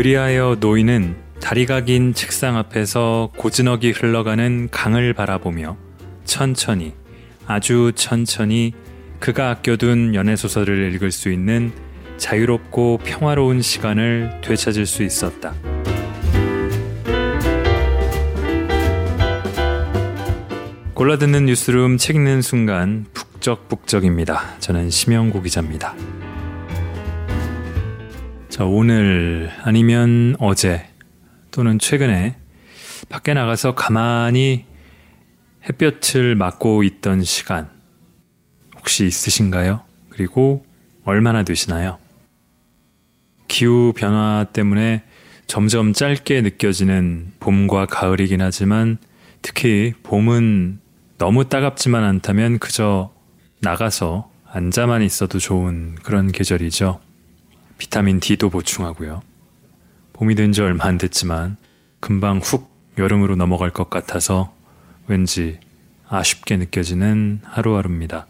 그리하여 노인은 다리가 긴 책상 앞에서 고즈넉이 흘러가는 강을 바라보며 천천히, 아주 천천히 그가 아껴둔 연애소설을 읽을 수 있는 자유롭고 평화로운 시간을 되찾을 수 있었다. 골라듣는 뉴스룸 책 읽는 순간 북적북적입니다. 저는 심영구 기자입니다. 자, 오늘 아니면 어제 또는 최근에 밖에 나가서 가만히 햇볕을 맞고 있던 시간 혹시 있으신가요? 그리고 얼마나 되시나요? 기후 변화 때문에 점점 짧게 느껴지는 봄과 가을이긴 하지만 특히 봄은 너무 따갑지만 않다면 그저 나가서 앉아만 있어도 좋은 그런 계절이죠. 비타민 D도 보충하고요. 봄이 된 지 얼마 안 됐지만 금방 훅 여름으로 넘어갈 것 같아서 왠지 아쉽게 느껴지는 하루하루입니다.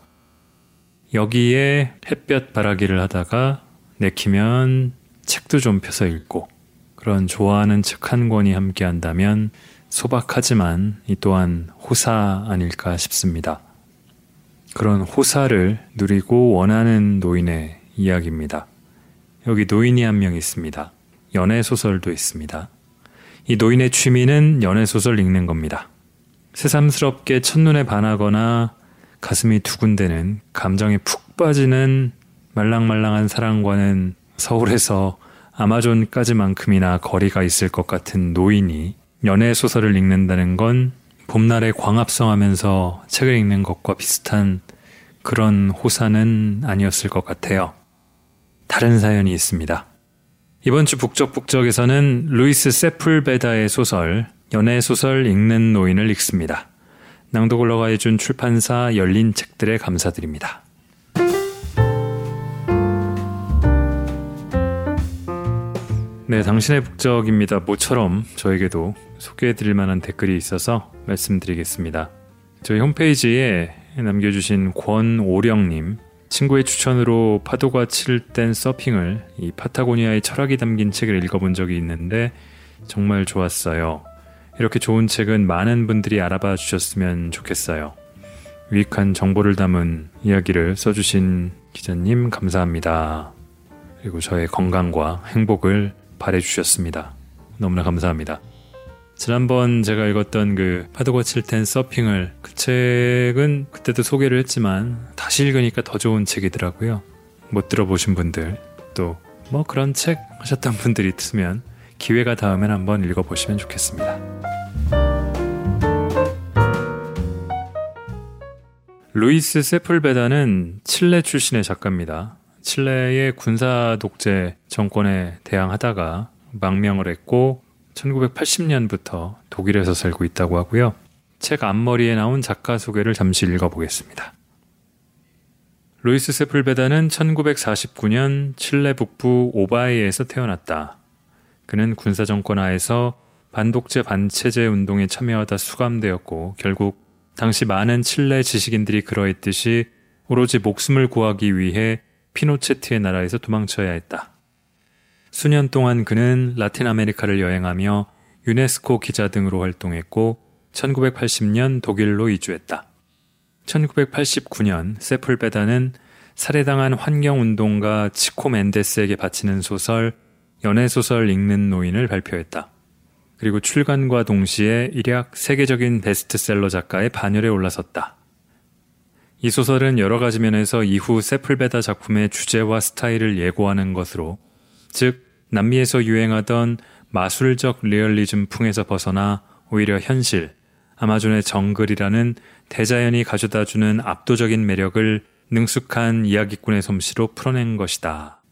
여기에 햇볕 바라기를 하다가 내키면 책도 좀 펴서 읽고 그런 좋아하는 책 한 권이 함께 한다면 소박하지만 이 또한 호사 아닐까 싶습니다. 그런 호사를 누리고 원하는 노인의 이야기입니다. 여기 노인이 한 명 있습니다. 연애소설도 있습니다. 이 노인의 취미는 연애소설 읽는 겁니다. 새삼스럽게 첫눈에 반하거나 가슴이 두근대는 감정에 푹 빠지는 말랑말랑한 사랑과는 서울에서 아마존까지만큼이나 거리가 있을 것 같은 노인이 연애 소설을 읽는다는 건 봄날에 광합성하면서 책을 읽는 것과 비슷한 그런 호사는 아니었을 것 같아요. 다른 사연이 있습니다. 이번 주 북적북적에서는 루이스 세풀베다의 소설 연애 소설 읽는 노인을 읽습니다. 낭독을 허가해준 출판사 열린 책들에 감사드립니다. 네, 당신의 북적입니다. 모처럼 저에게도 소개해드릴 만한 댓글이 있어서 말씀드리겠습니다. 저희 홈페이지에 남겨주신 권오령님, 친구의 추천으로 파도가 칠 땐 서핑을 이 파타고니아의 철학이 담긴 책을 읽어본 적이 있는데 정말 좋았어요. 이렇게 좋은 책은 많은 분들이 알아봐 주셨으면 좋겠어요. 유익한 정보를 담은 이야기를 써주신 기자님 감사합니다. 그리고 저의 건강과 행복을 바래주셨습니다. 너무나 감사합니다. 지난번 제가 읽었던 그 파도가 칠땐 서핑을 그 책은 그때도 소개를 했지만 다시 읽으니까 더 좋은 책이더라고요. 못 들어보신 분들 또 뭐 그런 책 하셨던 분들이 있으면 기회가 닿으면 한번 읽어보시면 좋겠습니다. 루이스 세풀베다는 칠레 출신의 작가입니다. 칠레의 군사 독재 정권에 대항하다가 망명을 했고 1980년부터 독일에서 살고 있다고 하고요. 책 앞머리에 나온 작가 소개를 잠시 읽어보겠습니다. 루이스 세풀베다는 1949년 칠레 북부 오바이에서 태어났다. 그는 군사 정권 하에서 반독재 반체제 운동에 참여하다 수감되었고 결국 당시 많은 칠레 지식인들이 그러했듯이 오로지 목숨을 구하기 위해 피노체트의 나라에서 도망쳐야 했다. 수년 동안 그는 라틴 아메리카를 여행하며 유네스코 기자 등으로 활동했고 1980년 독일로 이주했다. 1989년 세풀베다는 살해당한 환경운동가 치코 멘데스에게 바치는 소설 연애소설 읽는 노인을 발표했다. 그리고 출간과 동시에 일약 세계적인 베스트셀러 작가의 반열에 올라섰다. 이 소설은 여러 가지 면에서 이후 세플베다 작품의 주제와 스타일을 예고하는 것으로, 즉, 남미에서 유행하던 마술적 리얼리즘 풍에서 벗어나 오히려 현실, 아마존의 정글이라는 대자연이 가져다주는 압도적인 매력을 능숙한 이야기꾼의 솜씨로 풀어낸 것이다.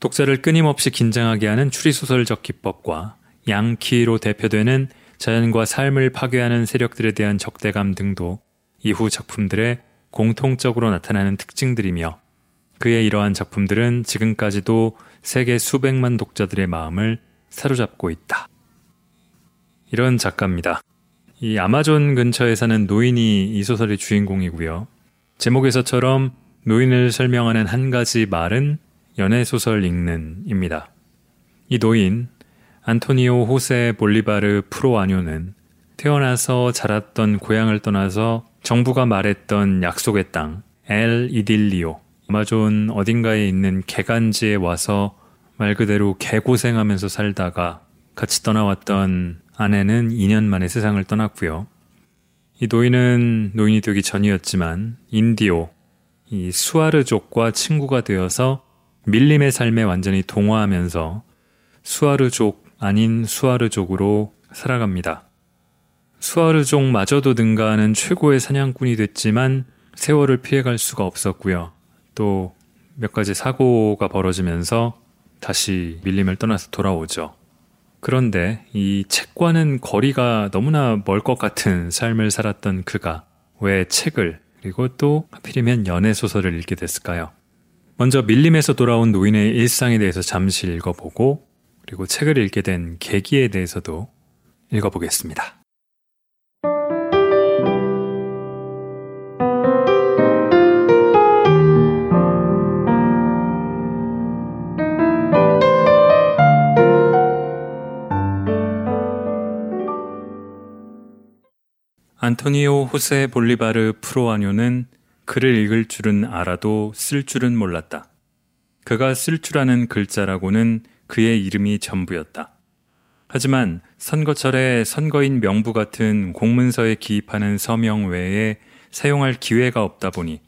독자를 끊임없이 긴장하게 하는 추리소설적 기법과 양키로 대표되는 자연과 삶을 파괴하는 세력들에 대한 적대감 등도 이후 작품들의 공통적으로 나타나는 특징들이며 그의 이러한 작품들은 지금까지도 세계 수백만 독자들의 마음을 사로잡고 있다. 이런 작가입니다. 이 아마존 근처에 사는 노인이 이 소설의 주인공이고요. 제목에서처럼 노인을 설명하는 한 가지 말은 연애 소설 읽는입니다. 이 노인 안토니오 호세 볼리바르 프로아뇨는 태어나서 자랐던 고향을 떠나서 정부가 말했던 약속의 땅, 엘 이딜리오, 아마존 어딘가에 있는 개간지에 와서 말 그대로 개고생하면서 살다가 같이 떠나왔던 아내는 2년 만에 세상을 떠났고요. 이 노인은 노인이 되기 전이었지만 인디오, 이 수아르족과 친구가 되어서 밀림의 삶에 완전히 동화하면서 수아르족 아닌 수아르족으로 살아갑니다. 수아르족마저도 능가하는 최고의 사냥꾼이 됐지만 세월을 피해갈 수가 없었고요. 또 몇 가지 사고가 벌어지면서 다시 밀림을 떠나서 돌아오죠. 그런데 이 책과는 거리가 너무나 멀 것 같은 삶을 살았던 그가 왜 책을 그리고 또 하필이면 연애 소설을 읽게 됐을까요? 먼저 밀림에서 돌아온 노인의 일상에 대해서 잠시 읽어보고 그리고 책을 읽게 된 계기에 대해서도 읽어보겠습니다. 안토니오 호세 볼리바르 프로아뇨는 글을 읽을 줄은 알아도 쓸 줄은 몰랐다. 그가 쓸 줄 아는 글자라고는 그의 이름이 전부였다. 하지만 선거철에 선거인 명부 같은 공문서에 기입하는 서명 외에 사용할 기회가 없다 보니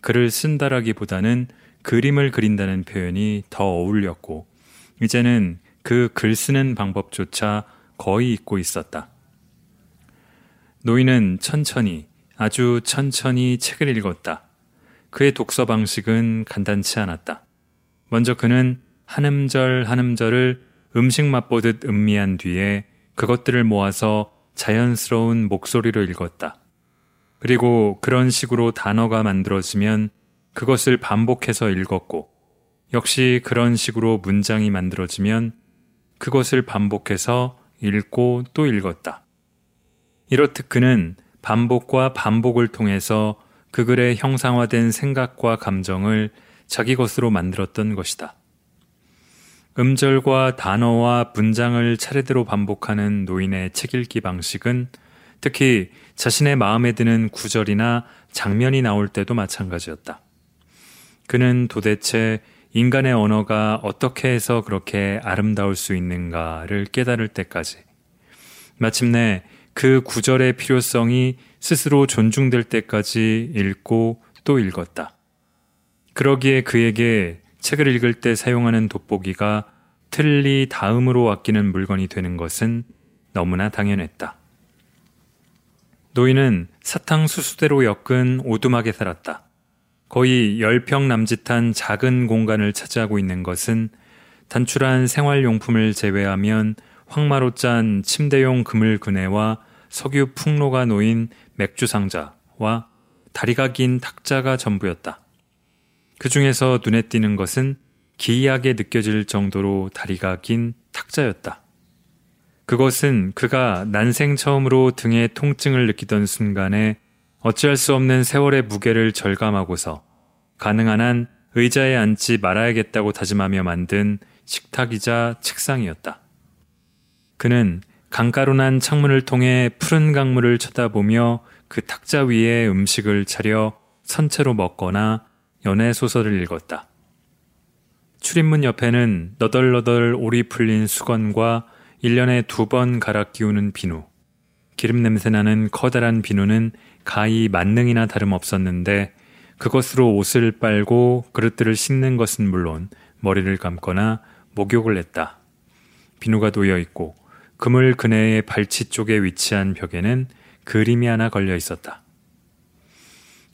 글을 쓴다라기보다는 그림을 그린다는 표현이 더 어울렸고 이제는 그 글 쓰는 방법조차 거의 잊고 있었다. 노인은 천천히, 아주 천천히 책을 읽었다. 그의 독서 방식은 간단치 않았다. 먼저 그는 한 음절 한 음절을 음식 맛보듯 음미한 뒤에 그것들을 모아서 자연스러운 목소리로 읽었다. 그리고 그런 식으로 단어가 만들어지면 그것을 반복해서 읽었고, 역시 그런 식으로 문장이 만들어지면 그것을 반복해서 읽고 또 읽었다. 이렇듯 그는 반복과 반복을 통해서 그 글의 형상화된 생각과 감정을 자기 것으로 만들었던 것이다. 음절과 단어와 문장을 차례대로 반복하는 노인의 책 읽기 방식은 특히 자신의 마음에 드는 구절이나 장면이 나올 때도 마찬가지였다. 그는 도대체 인간의 언어가 어떻게 해서 그렇게 아름다울 수 있는가를 깨달을 때까지 마침내 그 구절의 필요성이 스스로 존중될 때까지 읽고 또 읽었다. 그러기에 그에게 책을 읽을 때 사용하는 돋보기가 틀리 다음으로 아끼는 물건이 되는 것은 너무나 당연했다. 노인은 사탕 수수대로 엮은 오두막에 살았다. 거의 열평 남짓한 작은 공간을 차지하고 있는 것은 단출한 생활용품을 제외하면 황마로 짠 침대용 그물 그네와 석유 풍로가 놓인 맥주 상자와 다리가 긴 탁자가 전부였다. 그 중에서 눈에 띄는 것은 기이하게 느껴질 정도로 다리가 긴 탁자였다. 그것은 그가 난생 처음으로 등에 통증을 느끼던 순간에 어찌할 수 없는 세월의 무게를 절감하고서 가능한 한 의자에 앉지 말아야겠다고 다짐하며 만든 식탁이자 책상이었다. 그는 강가로 난 창문을 통해 푸른 강물을 쳐다보며 그 탁자 위에 음식을 차려 선체로 먹거나 연애 소설을 읽었다. 출입문 옆에는 너덜너덜 오리 풀린 수건과 1년에 두 번 갈아 끼우는 비누. 기름 냄새 나는 커다란 비누는 가히 만능이나 다름없었는데 그것으로 옷을 빨고 그릇들을 씻는 것은 물론 머리를 감거나 목욕을 했다. 비누가 놓여 있고 그물 그네의 발치 쪽에 위치한 벽에는 그림이 하나 걸려 있었다.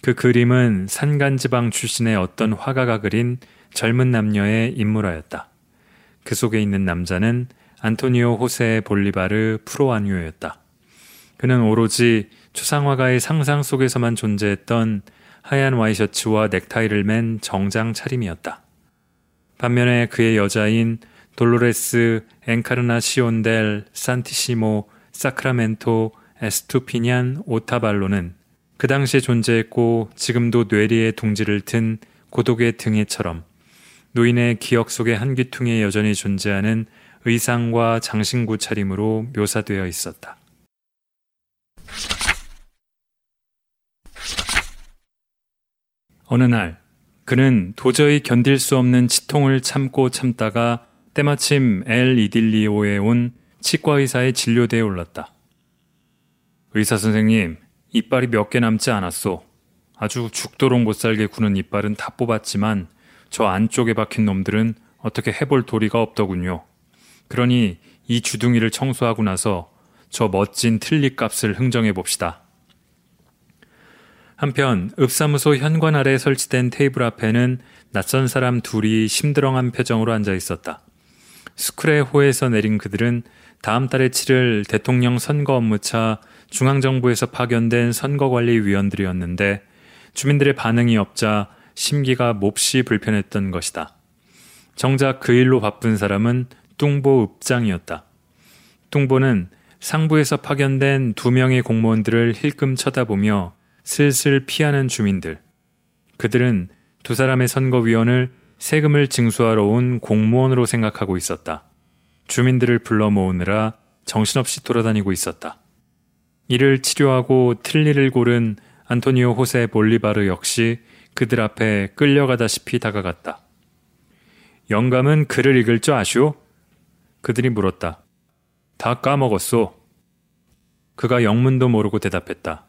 그 그림은 산간지방 출신의 어떤 화가가 그린 젊은 남녀의 인물화였다. 그 속에 있는 남자는 안토니오 호세 볼리바르 프로아뉴였다. 그는 오로지 추상화가의 상상 속에서만 존재했던 하얀 와이셔츠와 넥타이를 맨 정장 차림이었다. 반면에 그의 여자인 돌로레스 엔카르나시온 델 산티시모 사크라멘토 에스투피냔 오타발로는 그 당시에 존재했고 지금도 뇌리에 둥지를 튼 고독의 등에처럼 노인의 기억 속의 한 귀퉁이에 여전히 존재하는 의상과 장신구 차림으로 묘사되어 있었다. 어느 날 그는 도저히 견딜 수 없는 치통을 참고 참다가 때마침 엘 이딜리오에 온 치과 의사의 진료대에 올랐다. 의사 선생님, 이빨이 몇 개 남지 않았소. 아주 죽도록 못 살게 구는 이빨은 다 뽑았지만 저 안쪽에 박힌 놈들은 어떻게 해볼 도리가 없더군요. 그러니 이 주둥이를 청소하고 나서 저 멋진 틀니 값을 흥정해 봅시다. 한편 읍사무소 현관 아래 설치된 테이블 앞에는 낯선 사람 둘이 심드렁한 표정으로 앉아 있었다. 스쿨의 호에서 내린 그들은 다음 달에 치를 대통령 선거 업무차 중앙정부에서 파견된 선거관리위원들이었는데 주민들의 반응이 없자 심기가 몹시 불편했던 것이다. 정작 그 일로 바쁜 사람은 뚱보 읍장이었다. 뚱보는 상부에서 파견된 두 명의 공무원들을 힐끔 쳐다보며 슬슬 피하는 주민들. 그들은 두 사람의 선거위원을 세금을 징수하러 온 공무원으로 생각하고 있었다. 주민들을 불러 모으느라 정신없이 돌아다니고 있었다. 이를 치료하고 틀니를 고른 안토니오 호세 볼리바르 역시 그들 앞에 끌려가다시피 다가갔다. 영감은 글을 읽을 줄 아시오? 그들이 물었다. 다 까먹었소. 그가 영문도 모르고 대답했다.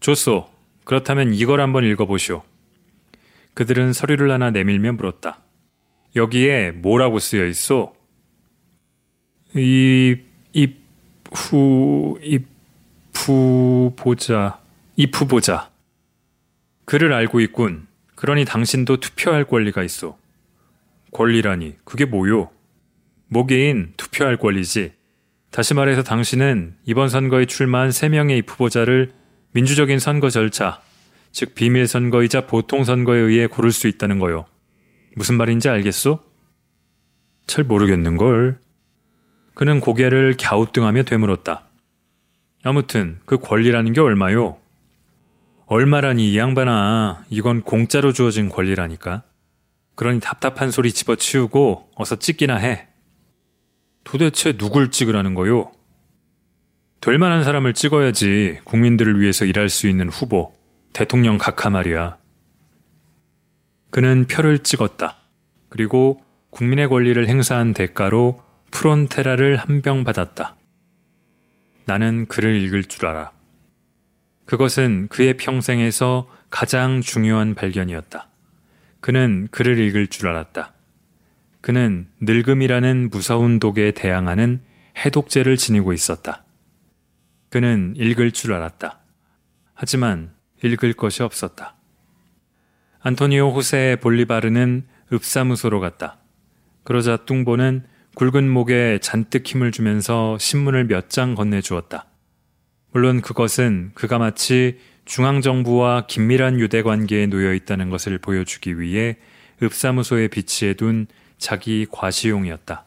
좋소. 그렇다면 이걸 한번 읽어보시오. 그들은 서류를 하나 내밀며 물었다. 여기에 뭐라고 쓰여 있소? 이, 입, 후, 입, 후, 보자. 입후 보자. 그를 알고 있군. 그러니 당신도 투표할 권리가 있어. 권리라니, 그게 뭐요? 모개인 투표할 권리지. 다시 말해서 당신은 이번 선거에 출마한 3명의 후보자를 민주적인 선거 절차, 즉 비밀 선거이자 보통 선거에 의해 고를 수 있다는 거요. 무슨 말인지 알겠소? 잘 모르겠는걸. 그는 고개를 갸우뚱하며 되물었다. 아무튼 그 권리라는 게 얼마요? 얼마라니 이 양반아. 이건 공짜로 주어진 권리라니까. 그러니 답답한 소리 집어치우고 어서 찍기나 해. 도대체 누굴 찍으라는 거요? 될 만한 사람을 찍어야지 국민들을 위해서 일할 수 있는 후보, 대통령 각하 말이야. 그는 표를 찍었다. 그리고 국민의 권리를 행사한 대가로 프론테라를 한 병 받았다. 나는 글을 읽을 줄 알아. 그것은 그의 평생에서 가장 중요한 발견이었다. 그는 글을 읽을 줄 알았다. 그는 늙음이라는 무서운 독에 대항하는 해독제를 지니고 있었다. 그는 읽을 줄 알았다. 하지만 읽을 것이 없었다. 안토니오 호세 볼리바르는 읍사무소로 갔다. 그러자 뚱보는 굵은 목에 잔뜩 힘을 주면서 신문을 몇 장 건네주었다. 물론 그것은 그가 마치 중앙정부와 긴밀한 유대 관계에 놓여 있다는 것을 보여주기 위해 읍사무소에 비치해 둔 자기 과시용이었다.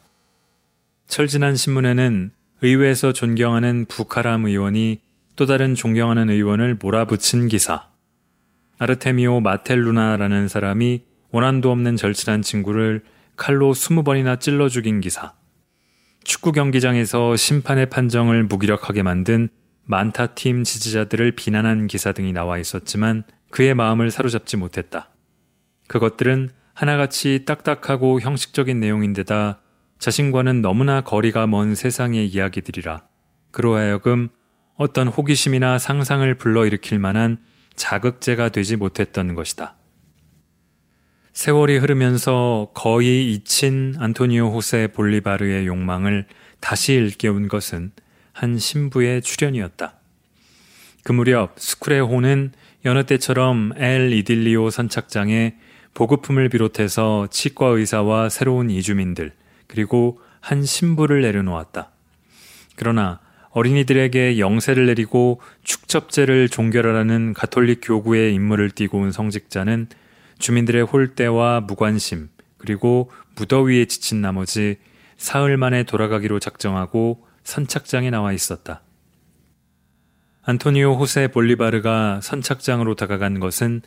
철진한 신문에는 의회에서 존경하는 부카람 의원이 또 다른 존경하는 의원을 몰아붙인 기사. 아르테미오 마텔루나라는 사람이 원한도 없는 절친한 친구를 칼로 20번이나 찔러 죽인 기사. 축구 경기장에서 심판의 판정을 무기력하게 만든 만타 팀 지지자들을 비난한 기사 등이 나와 있었지만 그의 마음을 사로잡지 못했다. 그것들은 하나같이 딱딱하고 형식적인 내용인데다 자신과는 너무나 거리가 먼 세상의 이야기들이라 그로 하여금 어떤 호기심이나 상상을 불러일으킬 만한 자극제가 되지 못했던 것이다. 세월이 흐르면서 거의 잊힌 안토니오 호세 볼리바르의 욕망을 다시 일깨운 것은 한 신부의 출연이었다. 그 무렵 스쿠레호는 여느 때처럼 엘 이딜리오 선착장에 보급품을 비롯해서 치과 의사와 새로운 이주민들, 그리고 한 신부를 내려놓았다. 그러나 어린이들에게 영세를 내리고 축첩제를 종결하라는 가톨릭 교구의 임무를 띠고 온 성직자는 주민들의 홀대와 무관심, 그리고 무더위에 지친 나머지 사흘 만에 돌아가기로 작정하고 선착장에 나와 있었다. 안토니오 호세 볼리바르가 선착장으로 다가간 것은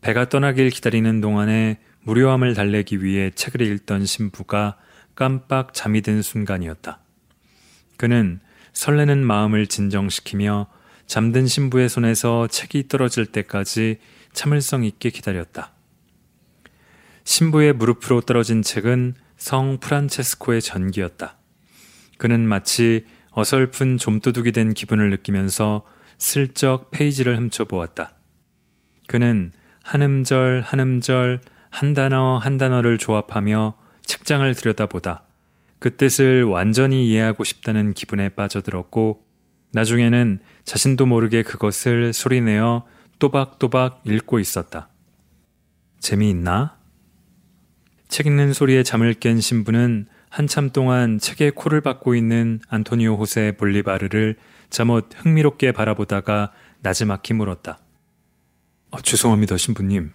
배가 떠나길 기다리는 동안에 무료함을 달래기 위해 책을 읽던 신부가 깜빡 잠이 든 순간이었다. 그는 설레는 마음을 진정시키며 잠든 신부의 손에서 책이 떨어질 때까지 참을성 있게 기다렸다. 신부의 무릎으로 떨어진 책은 성 프란체스코의 전기였다. 그는 마치 어설픈 좀도둑이 된 기분을 느끼면서 슬쩍 페이지를 훔쳐보았다. 그는 한 음절 한 음절 한 단어 한 단어를 조합하며 책장을 들여다보다 그 뜻을 완전히 이해하고 싶다는 기분에 빠져들었고 나중에는 자신도 모르게 그것을 소리내어 또박또박 읽고 있었다. 재미있나? 책 읽는 소리에 잠을 깬 신부는 한참 동안 책에 코를 박고 있는 안토니오 호세 볼리바르를 잠옷 흥미롭게 바라보다가 나지막히 물었다. 어, 죄송합니다, 신부님.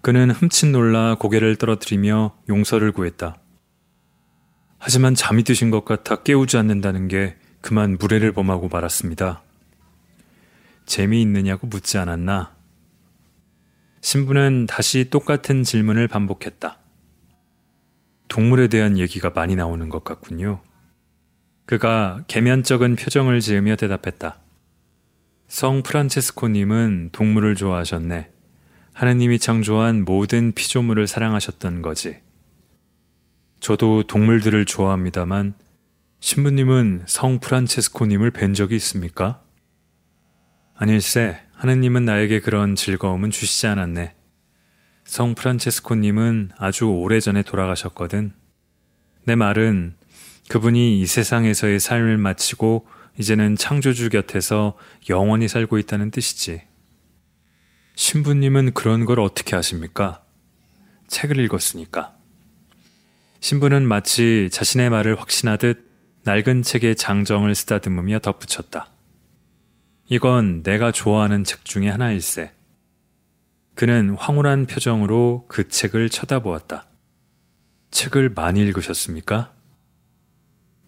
그는 흠칫 놀라 고개를 떨어뜨리며 용서를 구했다. 하지만 잠이 드신 것 같아 깨우지 않는다는 게 그만 무례를 범하고 말았습니다. 재미있느냐고 묻지 않았나? 신부는 다시 똑같은 질문을 반복했다. 동물에 대한 얘기가 많이 나오는 것 같군요. 그가 개면적은 표정을 지으며 대답했다. 성 프란체스코님은 동물을 좋아하셨네. 하느님이 창조한 모든 피조물을 사랑하셨던 거지. 저도 동물들을 좋아합니다만 신부님은 성 프란체스코님을 뵌 적이 있습니까? 아닐세, 하느님은 나에게 그런 즐거움은 주시지 않았네. 성 프란체스코님은 아주 오래전에 돌아가셨거든. 내 말은 그분이 이 세상에서의 삶을 마치고 이제는 창조주 곁에서 영원히 살고 있다는 뜻이지. 신부님은 그런 걸 어떻게 아십니까? 책을 읽었으니까. 신부는 마치 자신의 말을 확신하듯 낡은 책의 장정을 쓰다듬으며 덧붙였다. 이건 내가 좋아하는 책 중에 하나일세. 그는 황홀한 표정으로 그 책을 쳐다보았다. 책을 많이 읽으셨습니까?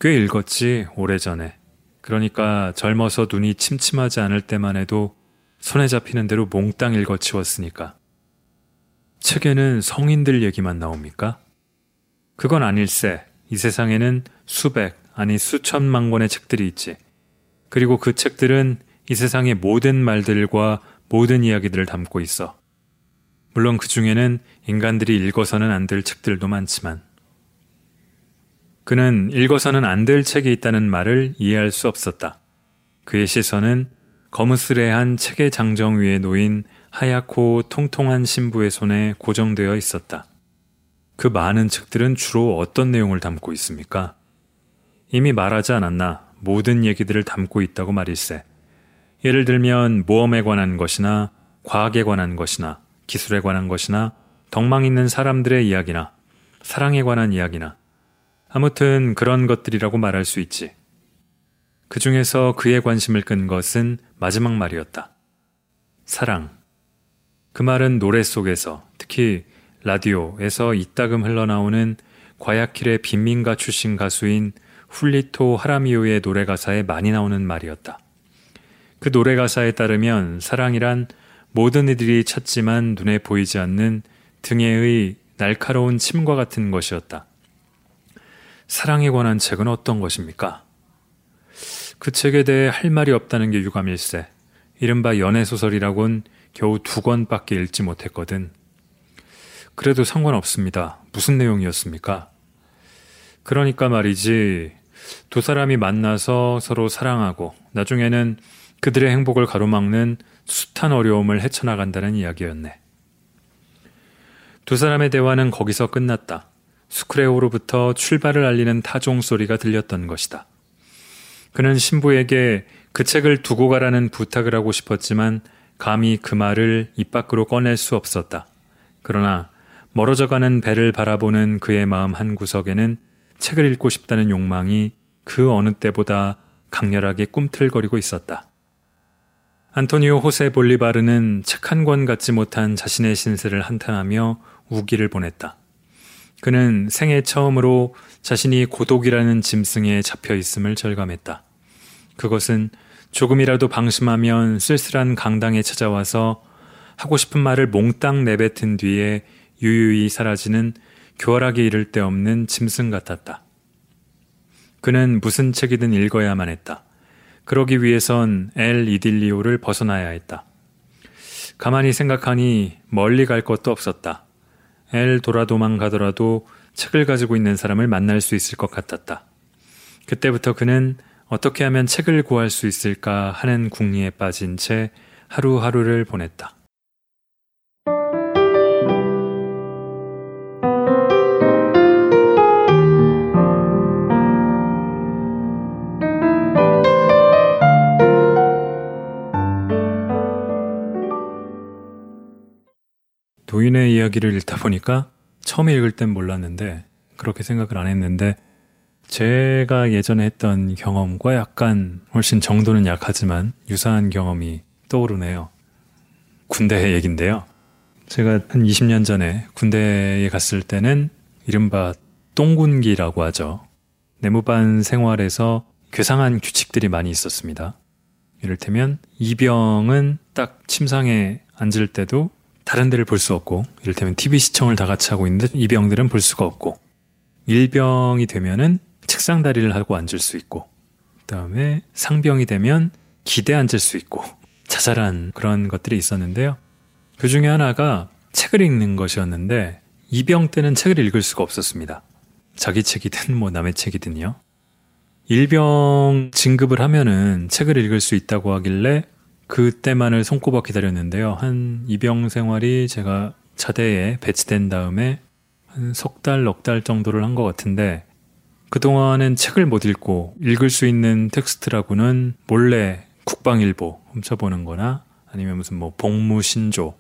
꽤 읽었지, 오래전에. 그러니까 젊어서 눈이 침침하지 않을 때만 해도 손에 잡히는 대로 몽땅 읽어치웠으니까. 책에는 성인들 얘기만 나옵니까? 그건 아닐세. 이 세상에는 수백, 아니 수천만 권의 책들이 있지. 그리고 그 책들은 이 세상의 모든 말들과 모든 이야기들을 담고 있어. 물론 그 중에는 인간들이 읽어서는 안 될 책들도 많지만. 그는 읽어서는 안 될 책이 있다는 말을 이해할 수 없었다. 그의 시선은 거무스레한 책의 장정 위에 놓인 하얗고 통통한 신부의 손에 고정되어 있었다. 그 많은 책들은 주로 어떤 내용을 담고 있습니까? 이미 말하지 않았나 모든 얘기들을 담고 있다고 말일세. 예를 들면 모험에 관한 것이나 과학에 관한 것이나 기술에 관한 것이나 덕망 있는 사람들의 이야기나 사랑에 관한 이야기나 아무튼 그런 것들이라고 말할 수 있지. 그 중에서 그의 관심을 끈 것은 마지막 말이었다. 사랑. 그 말은 노래 속에서 특히 라디오에서 이따금 흘러나오는 과야킬의 빈민가 출신 가수인 훌리토 하라미오의 노래 가사에 많이 나오는 말이었다. 그 노래 가사에 따르면 사랑이란 모든 이들이 찾지만 눈에 보이지 않는 등에의 날카로운 침과 같은 것이었다. 사랑에 관한 책은 어떤 것입니까? 그 책에 대해 할 말이 없다는 게 유감일세. 이른바 연애소설이라곤 겨우 두 권밖에 읽지 못했거든. 그래도 상관없습니다. 무슨 내용이었습니까? 그러니까 말이지, 두 사람이 만나서 서로 사랑하고 나중에는 그들의 행복을 가로막는 숱한 어려움을 헤쳐나간다는 이야기였네. 두 사람의 대화는 거기서 끝났다. 스크레오로부터 출발을 알리는 타종 소리가 들렸던 것이다. 그는 신부에게 그 책을 두고 가라는 부탁을 하고 싶었지만 감히 그 말을 입 밖으로 꺼낼 수 없었다. 그러나 멀어져 가는 배를 바라보는 그의 마음 한 구석에는 책을 읽고 싶다는 욕망이 그 어느 때보다 강렬하게 꿈틀거리고 있었다. 안토니오 호세 볼리바르는 책 한 권 갖지 못한 자신의 신세를 한탄하며 우기를 보냈다. 그는 생애 처음으로 자신이 고독이라는 짐승에 잡혀 있음을 절감했다. 그것은 조금이라도 방심하면 쓸쓸한 강당에 찾아와서 하고 싶은 말을 몽땅 내뱉은 뒤에 유유히 사라지는 교활하게 이를 데 없는 짐승 같았다. 그는 무슨 책이든 읽어야만 했다. 그러기 위해선 엘 이딜리오를 벗어나야 했다. 가만히 생각하니 멀리 갈 것도 없었다. 엘 도라도만 가더라도 책을 가지고 있는 사람을 만날 수 있을 것 같았다. 그때부터 그는 어떻게 하면 책을 구할 수 있을까 하는 궁리에 빠진 채 하루하루를 보냈다. 도인의 이야기를 읽다 보니까 처음에 읽을 땐 몰랐는데 그렇게 생각을 안 했는데 제가 예전에 했던 경험과 약간 훨씬 정도는 약하지만 유사한 경험이 떠오르네요. 군대 얘긴데요. 제가 한 20년 전에 군대에 갔을 때는 이른바 똥군기라고 하죠. 내무반 생활에서 괴상한 규칙들이 많이 있었습니다. 이를테면 이병은 딱 침상에 앉을 때도 다른 데를 볼 수 없고 이를테면 TV 시청을 다 같이 하고 있는데 이병들은 볼 수가 없고 일병이 되면은 책상 다리를 하고 앉을 수 있고 그다음에 상병이 되면 기대 앉을 수 있고 자잘한 그런 것들이 있었는데요. 그 중에 하나가 책을 읽는 것이었는데 이병 때는 책을 읽을 수가 없었습니다. 자기 책이든 뭐 남의 책이든요. 일병 진급을 하면은 책을 읽을 수 있다고 하길래 그때만을 손꼽아 기다렸는데요. 한 이병 생활이 제가 차대에 배치된 다음에 한 석 달, 넉 달 정도를 한 것 같은데 그동안은 책을 못 읽고 읽을 수 있는 텍스트라고는 몰래 국방일보 훔쳐보는 거나 아니면 무슨 뭐 복무신조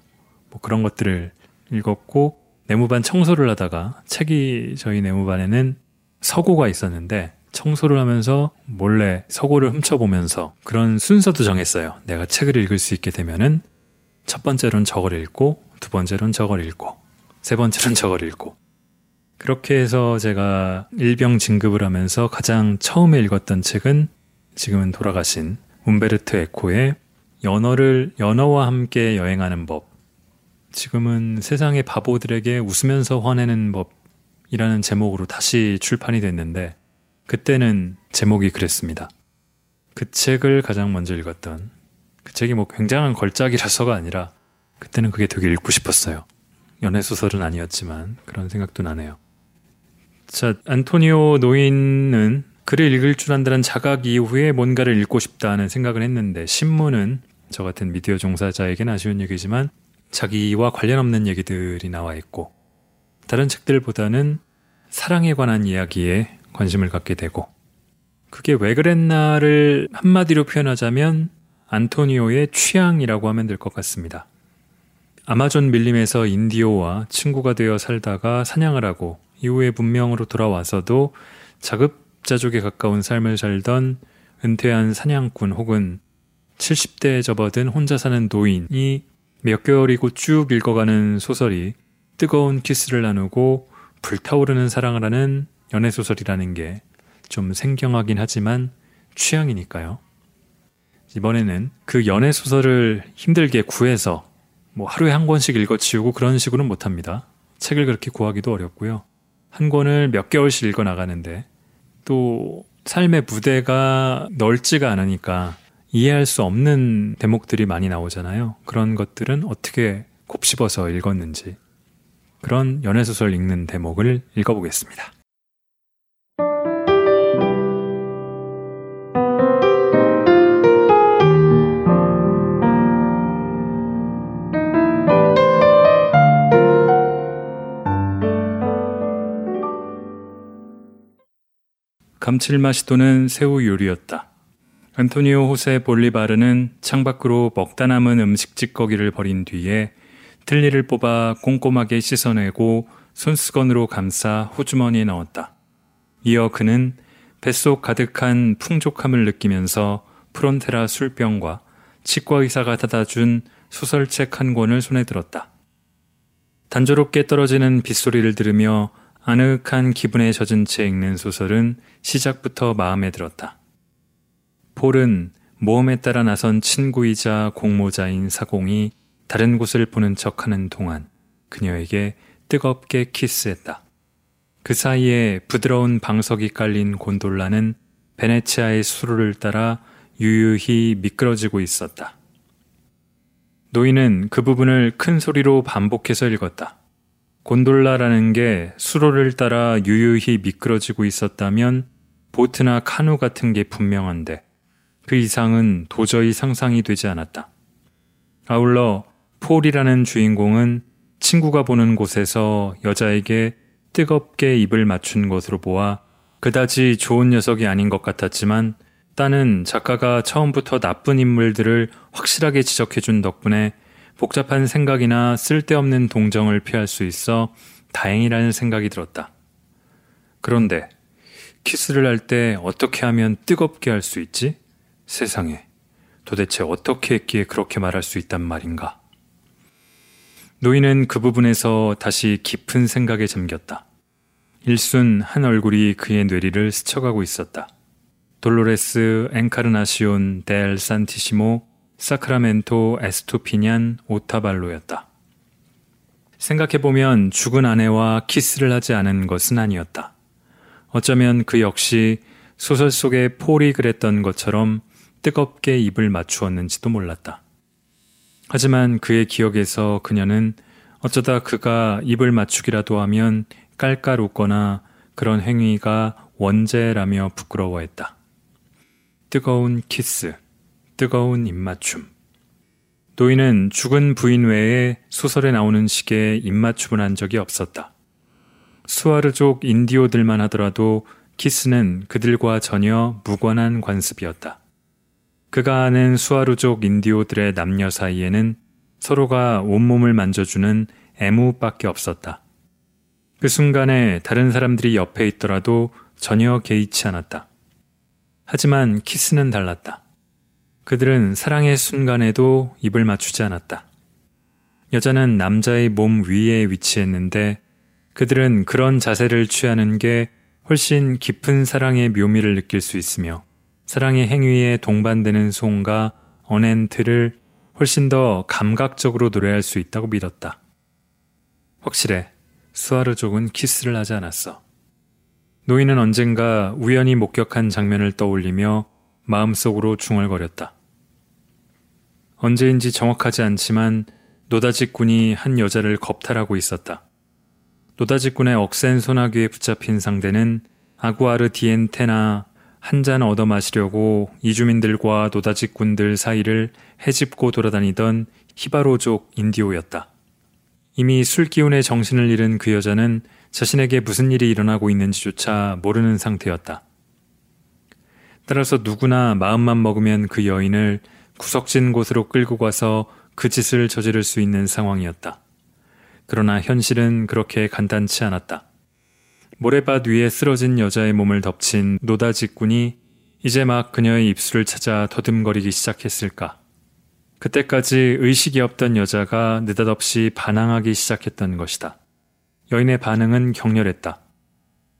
뭐 그런 것들을 읽었고 내무반 청소를 하다가 책이 저희 내무반에는 서고가 있었는데 청소를 하면서 몰래 서고를 훔쳐보면서 그런 순서도 정했어요. 내가 책을 읽을 수 있게 되면은 첫 번째로는 저걸 읽고 두 번째로는 저걸 읽고 세 번째로는 저걸 읽고 그렇게 해서 제가 일병 진급을 하면서 가장 처음에 읽었던 책은 지금은 돌아가신 움베르트 에코의 연어를 연어와 함께 여행하는 법. 지금은 세상의 바보들에게 웃으면서 화내는 법이라는 제목으로 다시 출판이 됐는데 그때는 제목이 그랬습니다. 그 책을 가장 먼저 읽었던 그 책이 뭐 굉장한 걸작이라서가 아니라 그때는 그게 되게 읽고 싶었어요. 연애 소설은 아니었지만 그런 생각도 나네요. 자, 안토니오 노인은 글을 읽을 줄 안다는 자각 이후에 뭔가를 읽고 싶다는 생각을 했는데 신문은 저 같은 미디어 종사자에겐 아쉬운 얘기지만 자기와 관련 없는 얘기들이 나와 있고 다른 책들보다는 사랑에 관한 이야기에 관심을 갖게 되고 그게 왜 그랬나를 한마디로 표현하자면 안토니오의 취향이라고 하면 될 것 같습니다. 아마존 밀림에서 인디오와 친구가 되어 살다가 사냥을 하고 이후에 문명으로 돌아와서도 자급자족에 가까운 삶을 살던 은퇴한 사냥꾼 혹은 70대에 접어든 혼자 사는 노인이 몇 개월이고 쭉 읽어가는 소설이 뜨거운 키스를 나누고 불타오르는 사랑을 하는 연애 소설이라는 게 좀 생경하긴 하지만 취향이니까요. 이번에는 그 연애 소설을 힘들게 구해서 뭐 하루에 한 권씩 읽어치우고 그런 식으로는 못합니다. 책을 그렇게 구하기도 어렵고요. 한 권을 몇 개월씩 읽어 나가는데 또 삶의 무대가 넓지가 않으니까 이해할 수 없는 대목들이 많이 나오잖아요. 그런 것들은 어떻게 곱씹어서 읽었는지 그런 연애소설 읽는 대목을 읽어보겠습니다. 감칠맛이 도는 새우 요리였다. 안토니오 호세 볼리바르는 창밖으로 먹다 남은 음식 찌꺼기를 버린 뒤에 틀니를 뽑아 꼼꼼하게 씻어내고 손수건으로 감싸 호주머니에 넣었다. 이어 그는 뱃속 가득한 풍족함을 느끼면서 프론테라 술병과 치과 의사가 닫아준 소설책 한 권을 손에 들었다. 단조롭게 떨어지는 빗소리를 들으며 아늑한 기분에 젖은 채 읽는 소설은 시작부터 마음에 들었다. 폴은 모험에 따라 나선 친구이자 공모자인 사공이 다른 곳을 보는 척 하는 동안 그녀에게 뜨겁게 키스했다. 그 사이에 부드러운 방석이 깔린 곤돌라는 베네치아의 수로를 따라 유유히 미끄러지고 있었다. 노인은 그 부분을 큰 소리로 반복해서 읽었다. 곤돌라라는 게 수로를 따라 유유히 미끄러지고 있었다면 보트나 카누 같은 게 분명한데 그 이상은 도저히 상상이 되지 않았다. 아울러 폴이라는 주인공은 친구가 보는 곳에서 여자에게 뜨겁게 입을 맞춘 것으로 보아 그다지 좋은 녀석이 아닌 것 같았지만 따는 작가가 처음부터 나쁜 인물들을 확실하게 지적해준 덕분에 복잡한 생각이나 쓸데없는 동정을 피할 수 있어 다행이라는 생각이 들었다. 그런데 키스를 할 때 어떻게 하면 뜨겁게 할 수 있지? 세상에. 도대체 어떻게 했기에 그렇게 말할 수 있단 말인가? 노인은 그 부분에서 다시 깊은 생각에 잠겼다. 일순 한 얼굴이 그의 뇌리를 스쳐가고 있었다. 돌로레스 엔카르나시온 델 산티시모 사크라멘토 에스토피냔 오타발로였다. 생각해보면 죽은 아내와 키스를 하지 않은 것은 아니었다. 어쩌면 그 역시 소설 속에 폴이 그랬던 것처럼 뜨겁게 입을 맞추었는지도 몰랐다. 하지만 그의 기억에서 그녀는 어쩌다 그가 입을 맞추기라도 하면 깔깔 웃거나 그런 행위가 원죄라며 부끄러워했다. 뜨거운 키스, 뜨거운 입맞춤. 노인은 죽은 부인 외에 소설에 나오는 식의 입맞춤을 한 적이 없었다. 수아르족 인디오들만 하더라도 키스는 그들과 전혀 무관한 관습이었다. 그가 아는 수아르족 인디오들의 남녀 사이에는 서로가 온몸을 만져주는 애무밖에 없었다. 그 순간에 다른 사람들이 옆에 있더라도 전혀 개의치 않았다. 하지만 키스는 달랐다. 그들은 사랑의 순간에도 입을 맞추지 않았다. 여자는 남자의 몸 위에 위치했는데 그들은 그런 자세를 취하는 게 훨씬 깊은 사랑의 묘미를 느낄 수 있으며 사랑의 행위에 동반되는 송과 어넨트를 훨씬 더 감각적으로 노래할 수 있다고 믿었다. 확실해. 수아르족은 키스를 하지 않았어. 노인은 언젠가 우연히 목격한 장면을 떠올리며 마음속으로 중얼거렸다. 언제인지 정확하지 않지만 노다지꾼이 한 여자를 겁탈하고 있었다. 노다지꾼의 억센 소나귀에 붙잡힌 상대는 아구아르 디엔테나 한 잔 얻어 마시려고 이주민들과 노다지꾼들 사이를 헤집고 돌아다니던 히바로족 인디오였다. 이미 술 기운에 정신을 잃은 그 여자는 자신에게 무슨 일이 일어나고 있는지조차 모르는 상태였다. 따라서 누구나 마음만 먹으면 그 여인을 구석진 곳으로 끌고 가서 그 짓을 저지를 수 있는 상황이었다. 그러나 현실은 그렇게 간단치 않았다. 모래밭 위에 쓰러진 여자의 몸을 덮친 노다지꾼이 이제 막 그녀의 입술을 찾아 더듬거리기 시작했을까. 그때까지 의식이 없던 여자가 느닷없이 반항하기 시작했던 것이다. 여인의 반응은 격렬했다.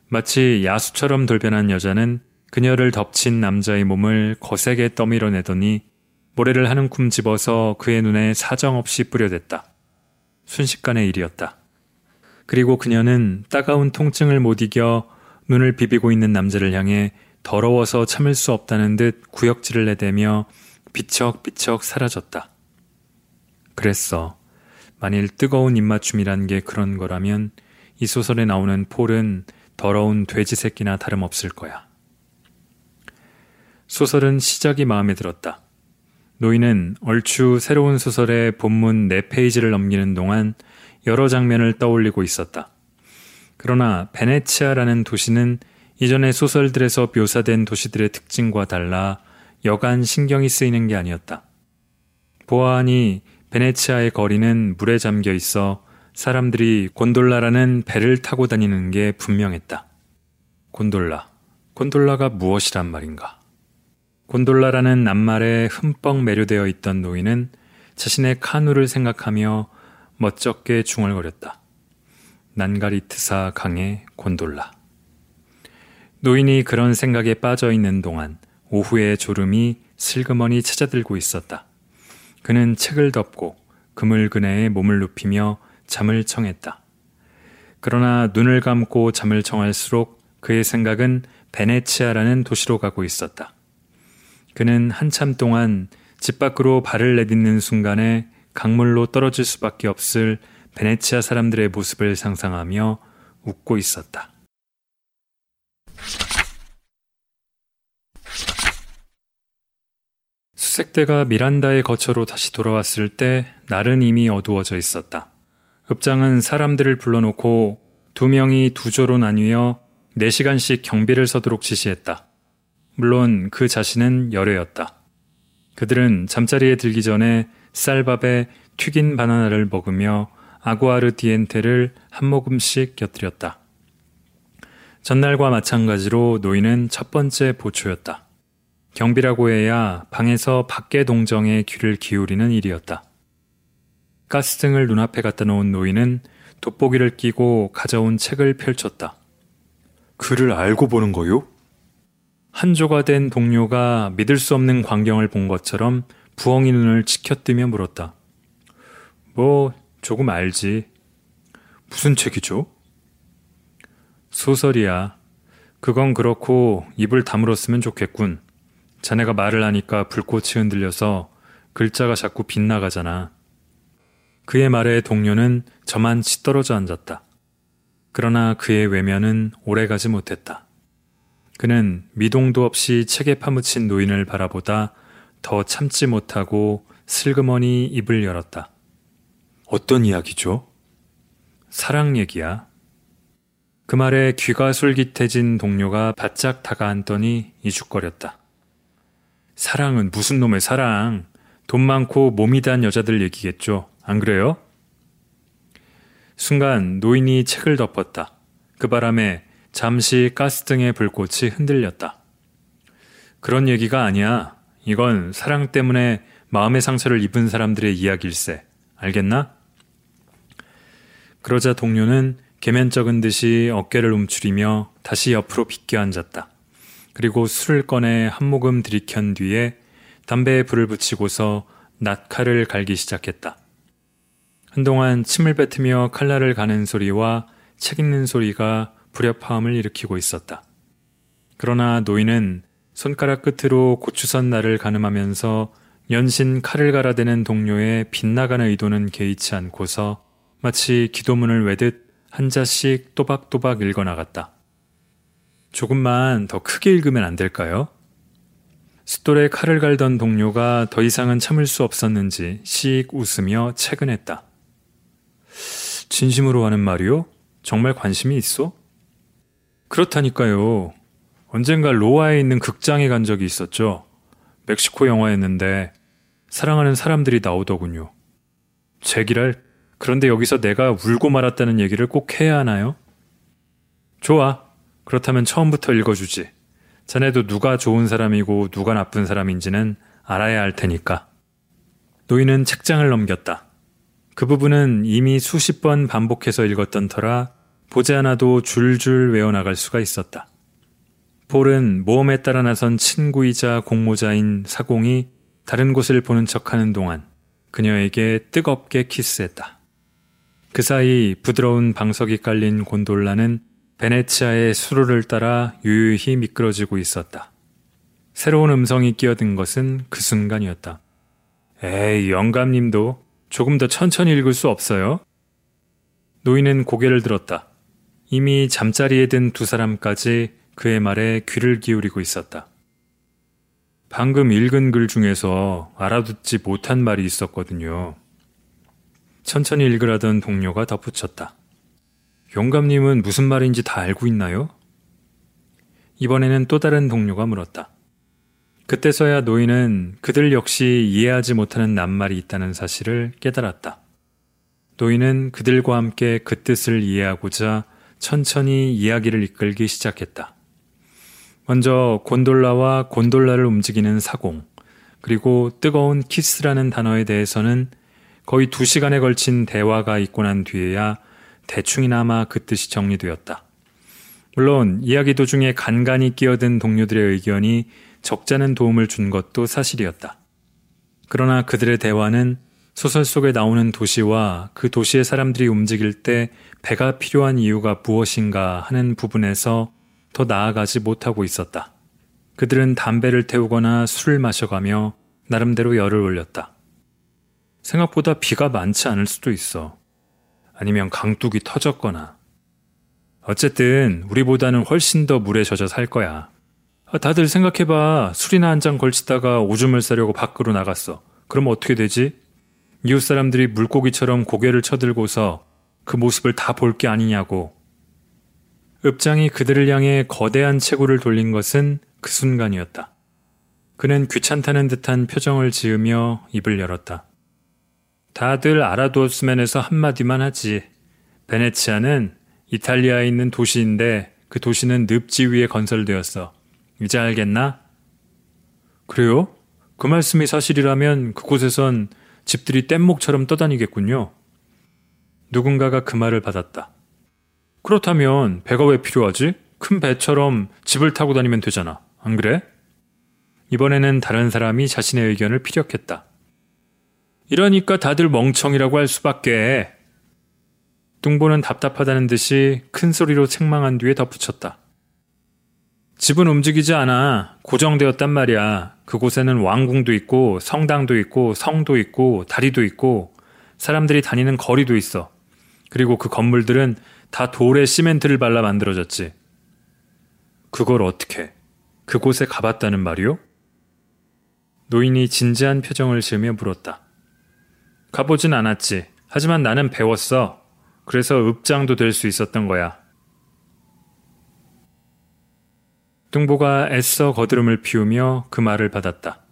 마치 야수처럼 돌변한 여자는 그녀를 덮친 남자의 몸을 거세게 떠밀어내더니 모래를 한 움큼 집어서 그의 눈에 사정없이 뿌려댔다. 순식간의 일이었다. 그리고 그녀는 따가운 통증을 못 이겨 눈을 비비고 있는 남자를 향해 더러워서 참을 수 없다는 듯 구역질을 내대며 비척비척 사라졌다. 그랬어. 만일 뜨거운 입맞춤이란 게 그런 거라면 이 소설에 나오는 폴은 더러운 돼지 새끼나 다름없을 거야. 소설은 시작이 마음에 들었다. 노인은 얼추 새로운 소설의 본문 4페이지를 넘기는 동안 여러 장면을 떠올리고 있었다. 그러나 베네치아라는 도시는 이전의 소설들에서 묘사된 도시들의 특징과 달라 여간 신경이 쓰이는 게 아니었다. 보아하니 베네치아의 거리는 물에 잠겨 있어 사람들이 곤돌라라는 배를 타고 다니는 게 분명했다. 곤돌라. 곤돌라가 무엇이란 말인가? 곤돌라라는 낱말에 흠뻑 매료되어 있던 노인은 자신의 카누를 생각하며 멋쩍게 중얼거렸다. 난가리트사 강의 곤돌라. 노인이 그런 생각에 빠져 있는 동안 오후의 졸음이 슬그머니 찾아들고 있었다. 그는 책을 덮고 그물 그네에 몸을 눕히며 잠을 청했다. 그러나 눈을 감고 잠을 청할수록 그의 생각은 베네치아라는 도시로 가고 있었다. 그는 한참 동안 집 밖으로 발을 내딛는 순간에 강물로 떨어질 수밖에 없을 베네치아 사람들의 모습을 상상하며 웃고 있었다. 수색대가 미란다의 거처로 다시 돌아왔을 때 날은 이미 어두워져 있었다. 읍장은 사람들을 불러놓고 두 명이 두 조로 나뉘어 4시간씩 경비를 서도록 지시했다. 물론 그 자신은 열애였다. 그들은 잠자리에 들기 전에 쌀밥에 튀긴 바나나를 먹으며 아구아르 디엔테를 한 모금씩 곁들였다. 전날과 마찬가지로 노인은 첫 번째 보초였다. 경비라고 해야 방에서 밖의 동정에 귀를 기울이는 일이었다. 가스등을 눈앞에 갖다 놓은 노인은 돋보기를 끼고 가져온 책을 펼쳤다. 글을 알고 보는 거요? 한조가 된 동료가 믿을 수 없는 광경을 본 것처럼 부엉이 눈을 치켜뜨며 물었다. 뭐, 조금 알지. 무슨 책이죠? 소설이야. 그건 그렇고 입을 다물었으면 좋겠군. 자네가 말을 하니까 불꽃이 흔들려서 글자가 자꾸 빗나가잖아. 그의 말에 동료는 저만 치 떨어져 앉았다. 그러나 그의 외면은 오래가지 못했다. 그는 미동도 없이 책에 파묻힌 노인을 바라보다 더 참지 못하고 슬그머니 입을 열었다. 어떤 이야기죠? 사랑 얘기야. 그 말에 귀가 솔깃해진 동료가 바짝 다가앉더니 이죽거렸다. 사랑은 무슨 놈의 사랑? 돈 많고 몸이 단 여자들 얘기겠죠. 안 그래요? 순간 노인이 책을 덮었다. 그 바람에 잠시 가스등의 불꽃이 흔들렸다. 그런 얘기가 아니야. 이건 사랑 때문에 마음의 상처를 입은 사람들의 이야기일세. 알겠나? 그러자 동료는 개면적은 듯이 어깨를 움츠리며 다시 옆으로 비껴 앉았다. 그리고 술을 꺼내 한 모금 들이켠 뒤에 담배에 불을 붙이고서 낫칼을 갈기 시작했다. 한동안 침을 뱉으며 칼날을 가는 소리와 책 읽는 소리가 불협화음을 일으키고 있었다. 그러나 노인은 손가락 끝으로 고추선 날을 가늠하면서 연신 칼을 갈아대는 동료의 빗나가는 의도는 개의치 않고서 마치 기도문을 외듯 한 자씩 또박또박 읽어나갔다. 조금만 더 크게 읽으면 안 될까요? 숫돌에 칼을 갈던 동료가 더 이상은 참을 수 없었는지 씩 웃으며 채근했다. 진심으로 하는 말이요? 정말 관심이 있어? 그렇다니까요. 언젠가 로아에 있는 극장에 간 적이 있었죠. 멕시코 영화였는데 사랑하는 사람들이 나오더군요. 제기랄, 그런데 여기서 내가 울고 말았다는 얘기를 꼭 해야 하나요? 좋아. 그렇다면 처음부터 읽어주지. 자네도 누가 좋은 사람이고 누가 나쁜 사람인지는 알아야 할 테니까. 노인은 책장을 넘겼다. 그 부분은 이미 수십 번 반복해서 읽었던 터라 보지 않아도 줄줄 외워나갈 수가 있었다. 폴은 모험에 따라 나선 친구이자 공모자인 사공이 다른 곳을 보는 척 하는 동안 그녀에게 뜨겁게 키스했다. 그 사이 부드러운 방석이 깔린 곤돌라는 베네치아의 수로를 따라 유유히 미끄러지고 있었다. 새로운 음성이 끼어든 것은 그 순간이었다. 에이, 영감님도 조금 더 천천히 읽을 수 없어요? 노인은 고개를 들었다. 이미 잠자리에 든 두 사람까지 그의 말에 귀를 기울이고 있었다. 방금 읽은 글 중에서 알아듣지 못한 말이 있었거든요. 천천히 읽으라던 동료가 덧붙였다. 영감님은 무슨 말인지 다 알고 있나요? 이번에는 또 다른 동료가 물었다. 그때서야 노인은 그들 역시 이해하지 못하는 낱말이 있다는 사실을 깨달았다. 노인은 그들과 함께 그 뜻을 이해하고자 천천히 이야기를 이끌기 시작했다. 먼저 곤돌라와 곤돌라를 움직이는 사공, 그리고 뜨거운 키스라는 단어에 대해서는 거의 두 시간에 걸친 대화가 있고 난 뒤에야 대충이나마 그 뜻이 정리되었다. 물론 이야기 도중에 간간히 끼어든 동료들의 의견이 적잖은 도움을 준 것도 사실이었다. 그러나 그들의 대화는 소설 속에 나오는 도시와 그 도시의 사람들이 움직일 때 배가 필요한 이유가 무엇인가 하는 부분에서 더 나아가지 못하고 있었다. 그들은 담배를 태우거나 술을 마셔가며 나름대로 열을 올렸다. 생각보다 비가 많지 않을 수도 있어. 아니면 강둑이 터졌거나. 어쨌든 우리보다는 훨씬 더 물에 젖어 살 거야. 아, 다들 생각해봐. 술이나 한 잔 걸치다가 오줌을 싸려고 밖으로 나갔어. 그럼 어떻게 되지? 이웃 사람들이 물고기처럼 고개를 쳐들고서 그 모습을 다 볼 게 아니냐고. 읍장이 그들을 향해 거대한 체구를 돌린 것은 그 순간이었다. 그는 귀찮다는 듯한 표정을 지으며 입을 열었다. 다들 알아두었으면 해서 한마디만 하지. 베네치아는 이탈리아에 있는 도시인데 그 도시는 늪지 위에 건설되었어. 이제 알겠나? 그래요? 그 말씀이 사실이라면 그곳에선 집들이 뗏목처럼 떠다니겠군요. 누군가가 그 말을 받았다. 그렇다면 배가 왜 필요하지? 큰 배처럼 집을 타고 다니면 되잖아. 안 그래? 이번에는 다른 사람이 자신의 의견을 피력했다. 이러니까 다들 멍청이라고 할 수밖에. 뚱보는 답답하다는 듯이 큰 소리로 책망한 뒤에 덧붙였다. 집은 움직이지 않아. 고정되었단 말이야. 그곳에는 왕궁도 있고, 성당도 있고, 성도 있고, 다리도 있고, 사람들이 다니는 거리도 있어. 그리고 그 건물들은 다 돌에 시멘트를 발라 만들어졌지. 그걸 어떻게? 그곳에 가봤다는 말이오? 노인이 진지한 표정을 지으며 물었다. 가보진 않았지. 하지만 나는 배웠어. 그래서 읍장도 될 수 있었던 거야. 뚱보가 애써 거드름을 피우며 그 말을 받았다.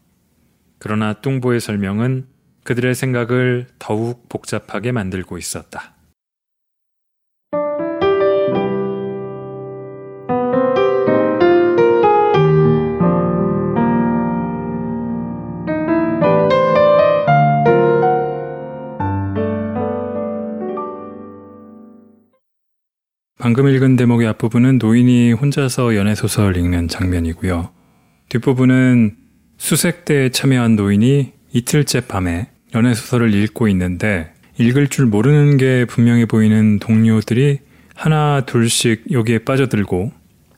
그러나 뚱보의 설명은 그들의 생각을 더욱 복잡하게 만들고 있었다. 방금 읽은 대목의 앞부분은 노인이 혼자서 연애소설 읽는 장면이고요. 뒷부분은 수색대에 참여한 노인이 이틀째 밤에 연애소설을 읽고 있는데 읽을 줄 모르는 게 분명해 보이는 동료들이 하나 둘씩 여기에 빠져들고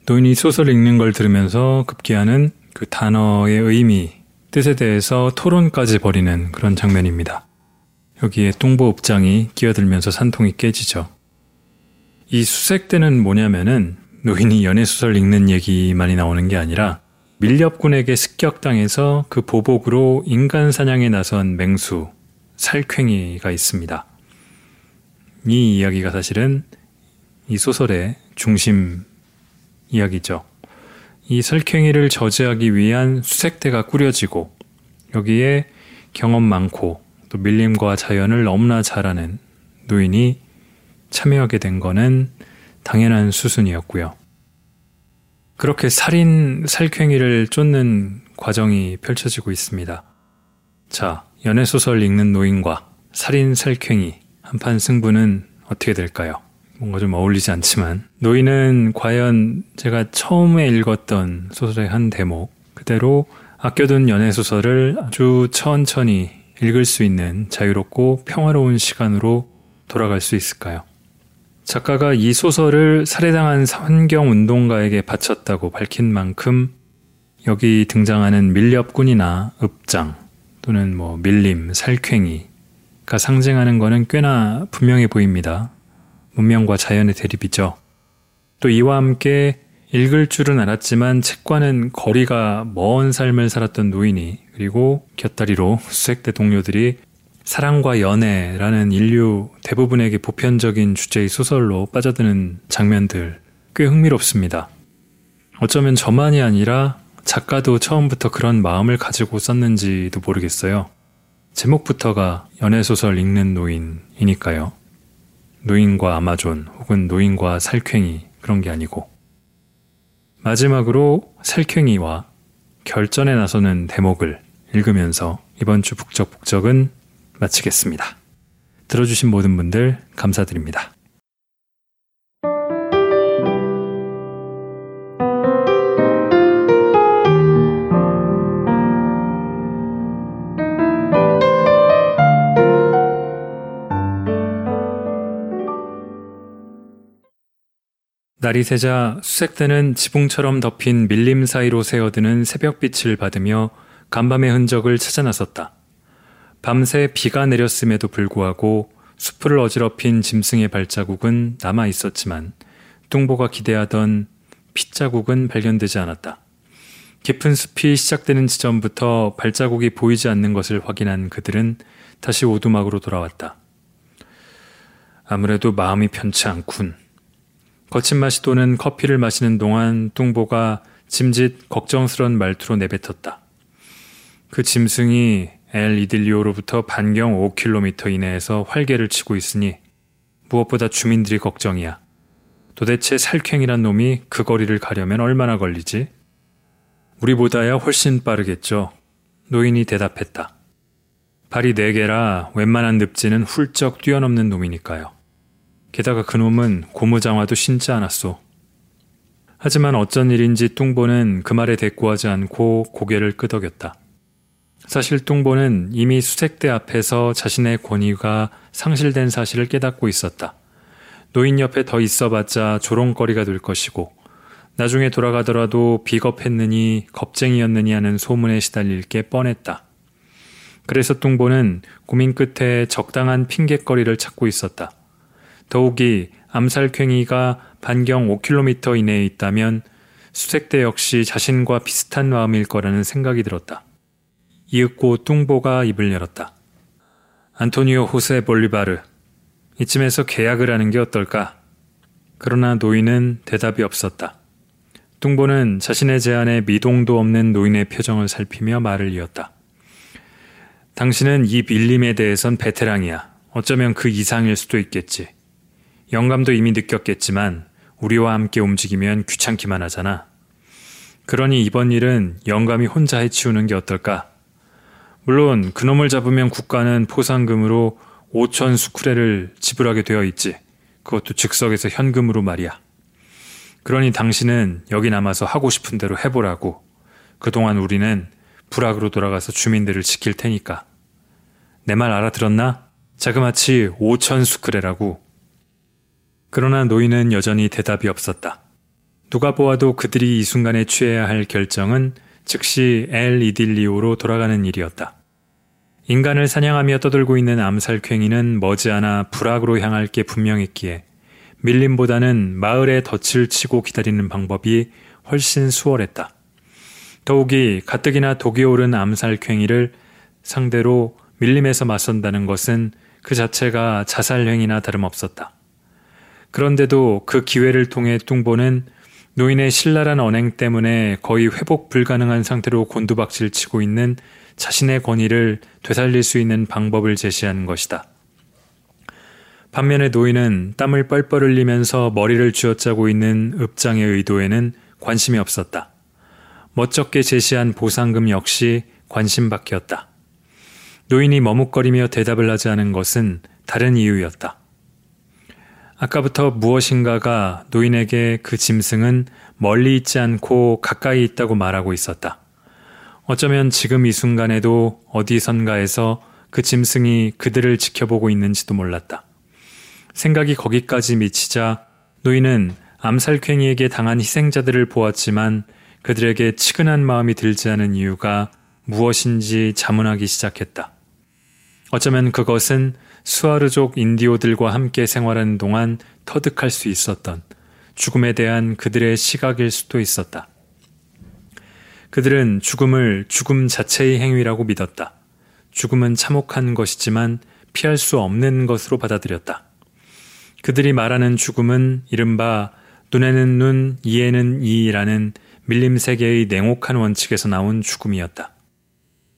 노인이 소설 읽는 걸 들으면서 급기야는 그 단어의 의미, 뜻에 대해서 토론까지 벌이는 그런 장면입니다. 여기에 똥보읍장이 끼어들면서 산통이 깨지죠. 이 수색대는 뭐냐면은 노인이 연애소설 읽는 얘기만이 나오는 게 아니라 밀렵군에게 습격당해서 그 보복으로 인간 사냥에 나선 맹수, 살쾡이가 있습니다. 이 이야기가 사실은 이 소설의 중심 이야기죠. 이 설쾡이를 저지하기 위한 수색대가 꾸려지고 여기에 경험 많고 또 밀림과 자연을 너무나 잘하는 노인이 참여하게 된 거는 당연한 수순이었고요. 그렇게 살인 살쾡이를 쫓는 과정이 펼쳐지고 있습니다. 자, 연애소설 읽는 노인과 살인 살쾡이 한판 승부는 어떻게 될까요? 뭔가 좀 어울리지 않지만 노인은 과연 제가 처음에 읽었던 소설의 한 대목 그대로 아껴둔 연애소설을 아주 천천히 읽을 수 있는 자유롭고 평화로운 시간으로 돌아갈 수 있을까요? 작가가 이 소설을 살해당한 환경운동가에게 바쳤다고 밝힌 만큼 여기 등장하는 밀렵꾼이나 읍장 또는 뭐 밀림, 살쾡이가 상징하는 것은 꽤나 분명해 보입니다. 문명과 자연의 대립이죠. 또 이와 함께 읽을 줄은 알았지만 책과는 거리가 먼 삶을 살았던 노인이 그리고 곁다리로 수색대 동료들이 사랑과 연애라는 인류 대부분에게 보편적인 주제의 소설로 빠져드는 장면들 꽤 흥미롭습니다. 어쩌면 저만이 아니라 작가도 처음부터 그런 마음을 가지고 썼는지도 모르겠어요. 제목부터가 연애소설 읽는 노인이니까요. 노인과 아마존 혹은 노인과 살쾡이 그런 게 아니고. 마지막으로 살쾡이와 결전에 나서는 대목을 읽으면서 이번 주 북적북적은 마치겠습니다. 들어주신 모든 분들 감사드립니다. 날이 새자 수색대는 지붕처럼 덮인 밀림 사이로 새어드는 새벽빛을 받으며 간밤의 흔적을 찾아 나섰다. 밤새 비가 내렸음에도 불구하고 숲을 어지럽힌 짐승의 발자국은 남아 있었지만 뚱보가 기대하던 핏자국은 발견되지 않았다. 깊은 숲이 시작되는 지점부터 발자국이 보이지 않는 것을 확인한 그들은 다시 오두막으로 돌아왔다. 아무래도 마음이 편치 않군. 거친 맛이 도는 커피를 마시는 동안 뚱보가 짐짓 걱정스런 말투로 내뱉었다. 그 짐승이 엘 이딜리오로부터 반경 5km 이내에서 활개를 치고 있으니 무엇보다 주민들이 걱정이야. 도대체 살쾡이란 놈이 그 거리를 가려면 얼마나 걸리지? 우리보다야 훨씬 빠르겠죠. 노인이 대답했다. 발이 네 개라 웬만한 늪지는 훌쩍 뛰어넘는 놈이니까요. 게다가 그놈은 고무장화도 신지 않았소. 하지만 어쩐 일인지 뚱보는 그 말에 대꾸하지 않고 고개를 끄덕였다. 사실 뚱보는 이미 수색대 앞에서 자신의 권위가 상실된 사실을 깨닫고 있었다. 노인 옆에 더 있어봤자 조롱거리가 될 것이고 나중에 돌아가더라도 비겁했느니 겁쟁이였느니 하는 소문에 시달릴 게 뻔했다. 그래서 뚱보는 고민 끝에 적당한 핑곗거리를 찾고 있었다. 더욱이 암살괭이가 반경 5km 이내에 있다면 수색대 역시 자신과 비슷한 마음일 거라는 생각이 들었다. 이윽고 뚱보가 입을 열었다. 안토니오 호세 볼리바르, 이쯤에서 계약을 하는 게 어떨까? 그러나 노인은 대답이 없었다. 뚱보는 자신의 제안에 미동도 없는 노인의 표정을 살피며 말을 이었다. 당신은 이 밀림에 대해선 베테랑이야. 어쩌면 그 이상일 수도 있겠지. 영감도 이미 느꼈겠지만 우리와 함께 움직이면 귀찮기만 하잖아. 그러니 이번 일은 영감이 혼자 해치우는 게 어떨까? 물론 그놈을 잡으면 국가는 포상금으로 5천 수쿠레를 지불하게 되어 있지. 그것도 즉석에서 현금으로 말이야. 그러니 당신은 여기 남아서 하고 싶은 대로 해보라고. 그동안 우리는 불악으로 돌아가서 주민들을 지킬 테니까. 내 말 알아들었나? 자그마치 5천 수쿠레라고. 그러나 노인은 여전히 대답이 없었다. 누가 보아도 그들이 이 순간에 취해야 할 결정은 즉시 엘 이딜리오로 돌아가는 일이었다. 인간을 사냥하며 떠들고 있는 암살괭이는 머지않아 불악으로 향할 게 분명했기에 밀림보다는 마을에 덫을 치고 기다리는 방법이 훨씬 수월했다. 더욱이 가뜩이나 독이 오른 암살괭이를 상대로 밀림에서 맞선다는 것은 그 자체가 자살행위나 다름없었다. 그런데도 그 기회를 통해 뚱보는 노인의 신랄한 언행 때문에 거의 회복 불가능한 상태로 곤두박질 치고 있는 자신의 권위를 되살릴 수 있는 방법을 제시하는 것이다. 반면에 노인은 땀을 뻘뻘 흘리면서 머리를 쥐어짜고 있는 읍장의 의도에는 관심이 없었다. 멋쩍게 제시한 보상금 역시 관심 밖이었다. 노인이 머뭇거리며 대답을 하지 않은 것은 다른 이유였다. 아까부터 무엇인가가 노인에게 그 짐승은 멀리 있지 않고 가까이 있다고 말하고 있었다. 어쩌면 지금 이 순간에도 어디선가에서 그 짐승이 그들을 지켜보고 있는지도 몰랐다. 생각이 거기까지 미치자 노인은 암살괭이에게 당한 희생자들을 보았지만 그들에게 치근한 마음이 들지 않은 이유가 무엇인지 자문하기 시작했다. 어쩌면 그것은 수아르족 인디오들과 함께 생활하는 동안 터득할 수 있었던 죽음에 대한 그들의 시각일 수도 있었다. 그들은 죽음을 죽음 자체의 행위라고 믿었다. 죽음은 참혹한 것이지만 피할 수 없는 것으로 받아들였다. 그들이 말하는 죽음은 이른바 눈에는 눈, 이에는 이라는 밀림 세계의 냉혹한 원칙에서 나온 죽음이었다.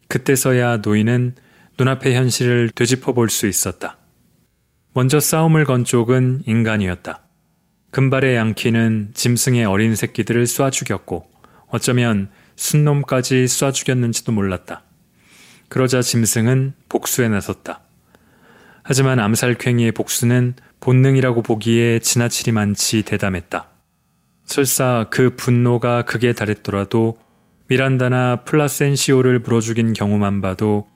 그때서야 노인은 눈앞의 현실을 되짚어 볼 수 있었다. 먼저 싸움을 건 쪽은 인간이었다. 금발의 양키는 짐승의 어린 새끼들을 쏴 죽였고 어쩌면 순놈까지 쏴 죽였는지도 몰랐다. 그러자 짐승은 복수에 나섰다. 하지만 암살괭이의 복수는 본능이라고 보기에 지나치리 많지 대담했다. 설사 그 분노가 극에 달했더라도 미란다나 플라센시오를 물어 죽인 경우만 봐도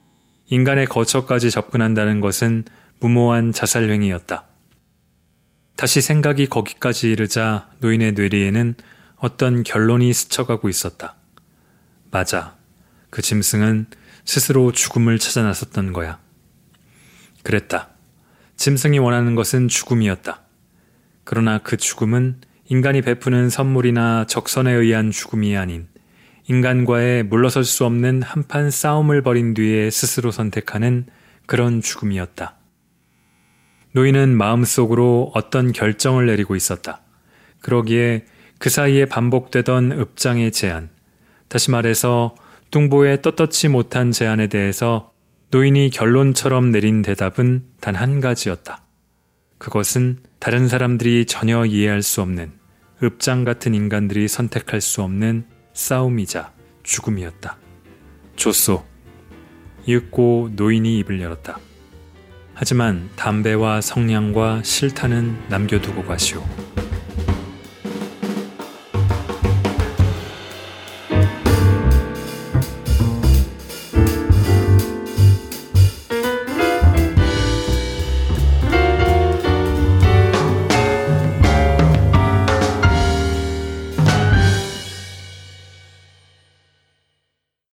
인간의 거처까지 접근한다는 것은 무모한 자살행위였다. 다시 생각이 거기까지 이르자 노인의 뇌리에는 어떤 결론이 스쳐가고 있었다. 맞아. 그 짐승은 스스로 죽음을 찾아 나섰던 거야. 그랬다. 짐승이 원하는 것은 죽음이었다. 그러나 그 죽음은 인간이 베푸는 선물이나 적선에 의한 죽음이 아닌 인간과의 물러설 수 없는 한판 싸움을 벌인 뒤에 스스로 선택하는 그런 죽음이었다. 노인은 마음속으로 어떤 결정을 내리고 있었다. 그러기에 그 사이에 반복되던 읍장의 제안, 다시 말해서 뚱보의 떳떳지 못한 제안에 대해서 노인이 결론처럼 내린 대답은 단 한 가지였다. 그것은 다른 사람들이 전혀 이해할 수 없는 읍장 같은 인간들이 선택할 수 없는 싸움이자 죽음이었다. 조소. 이윽고 노인이 입을 열었다. 하지만 담배와 성냥과 실타는 남겨두고 가시오.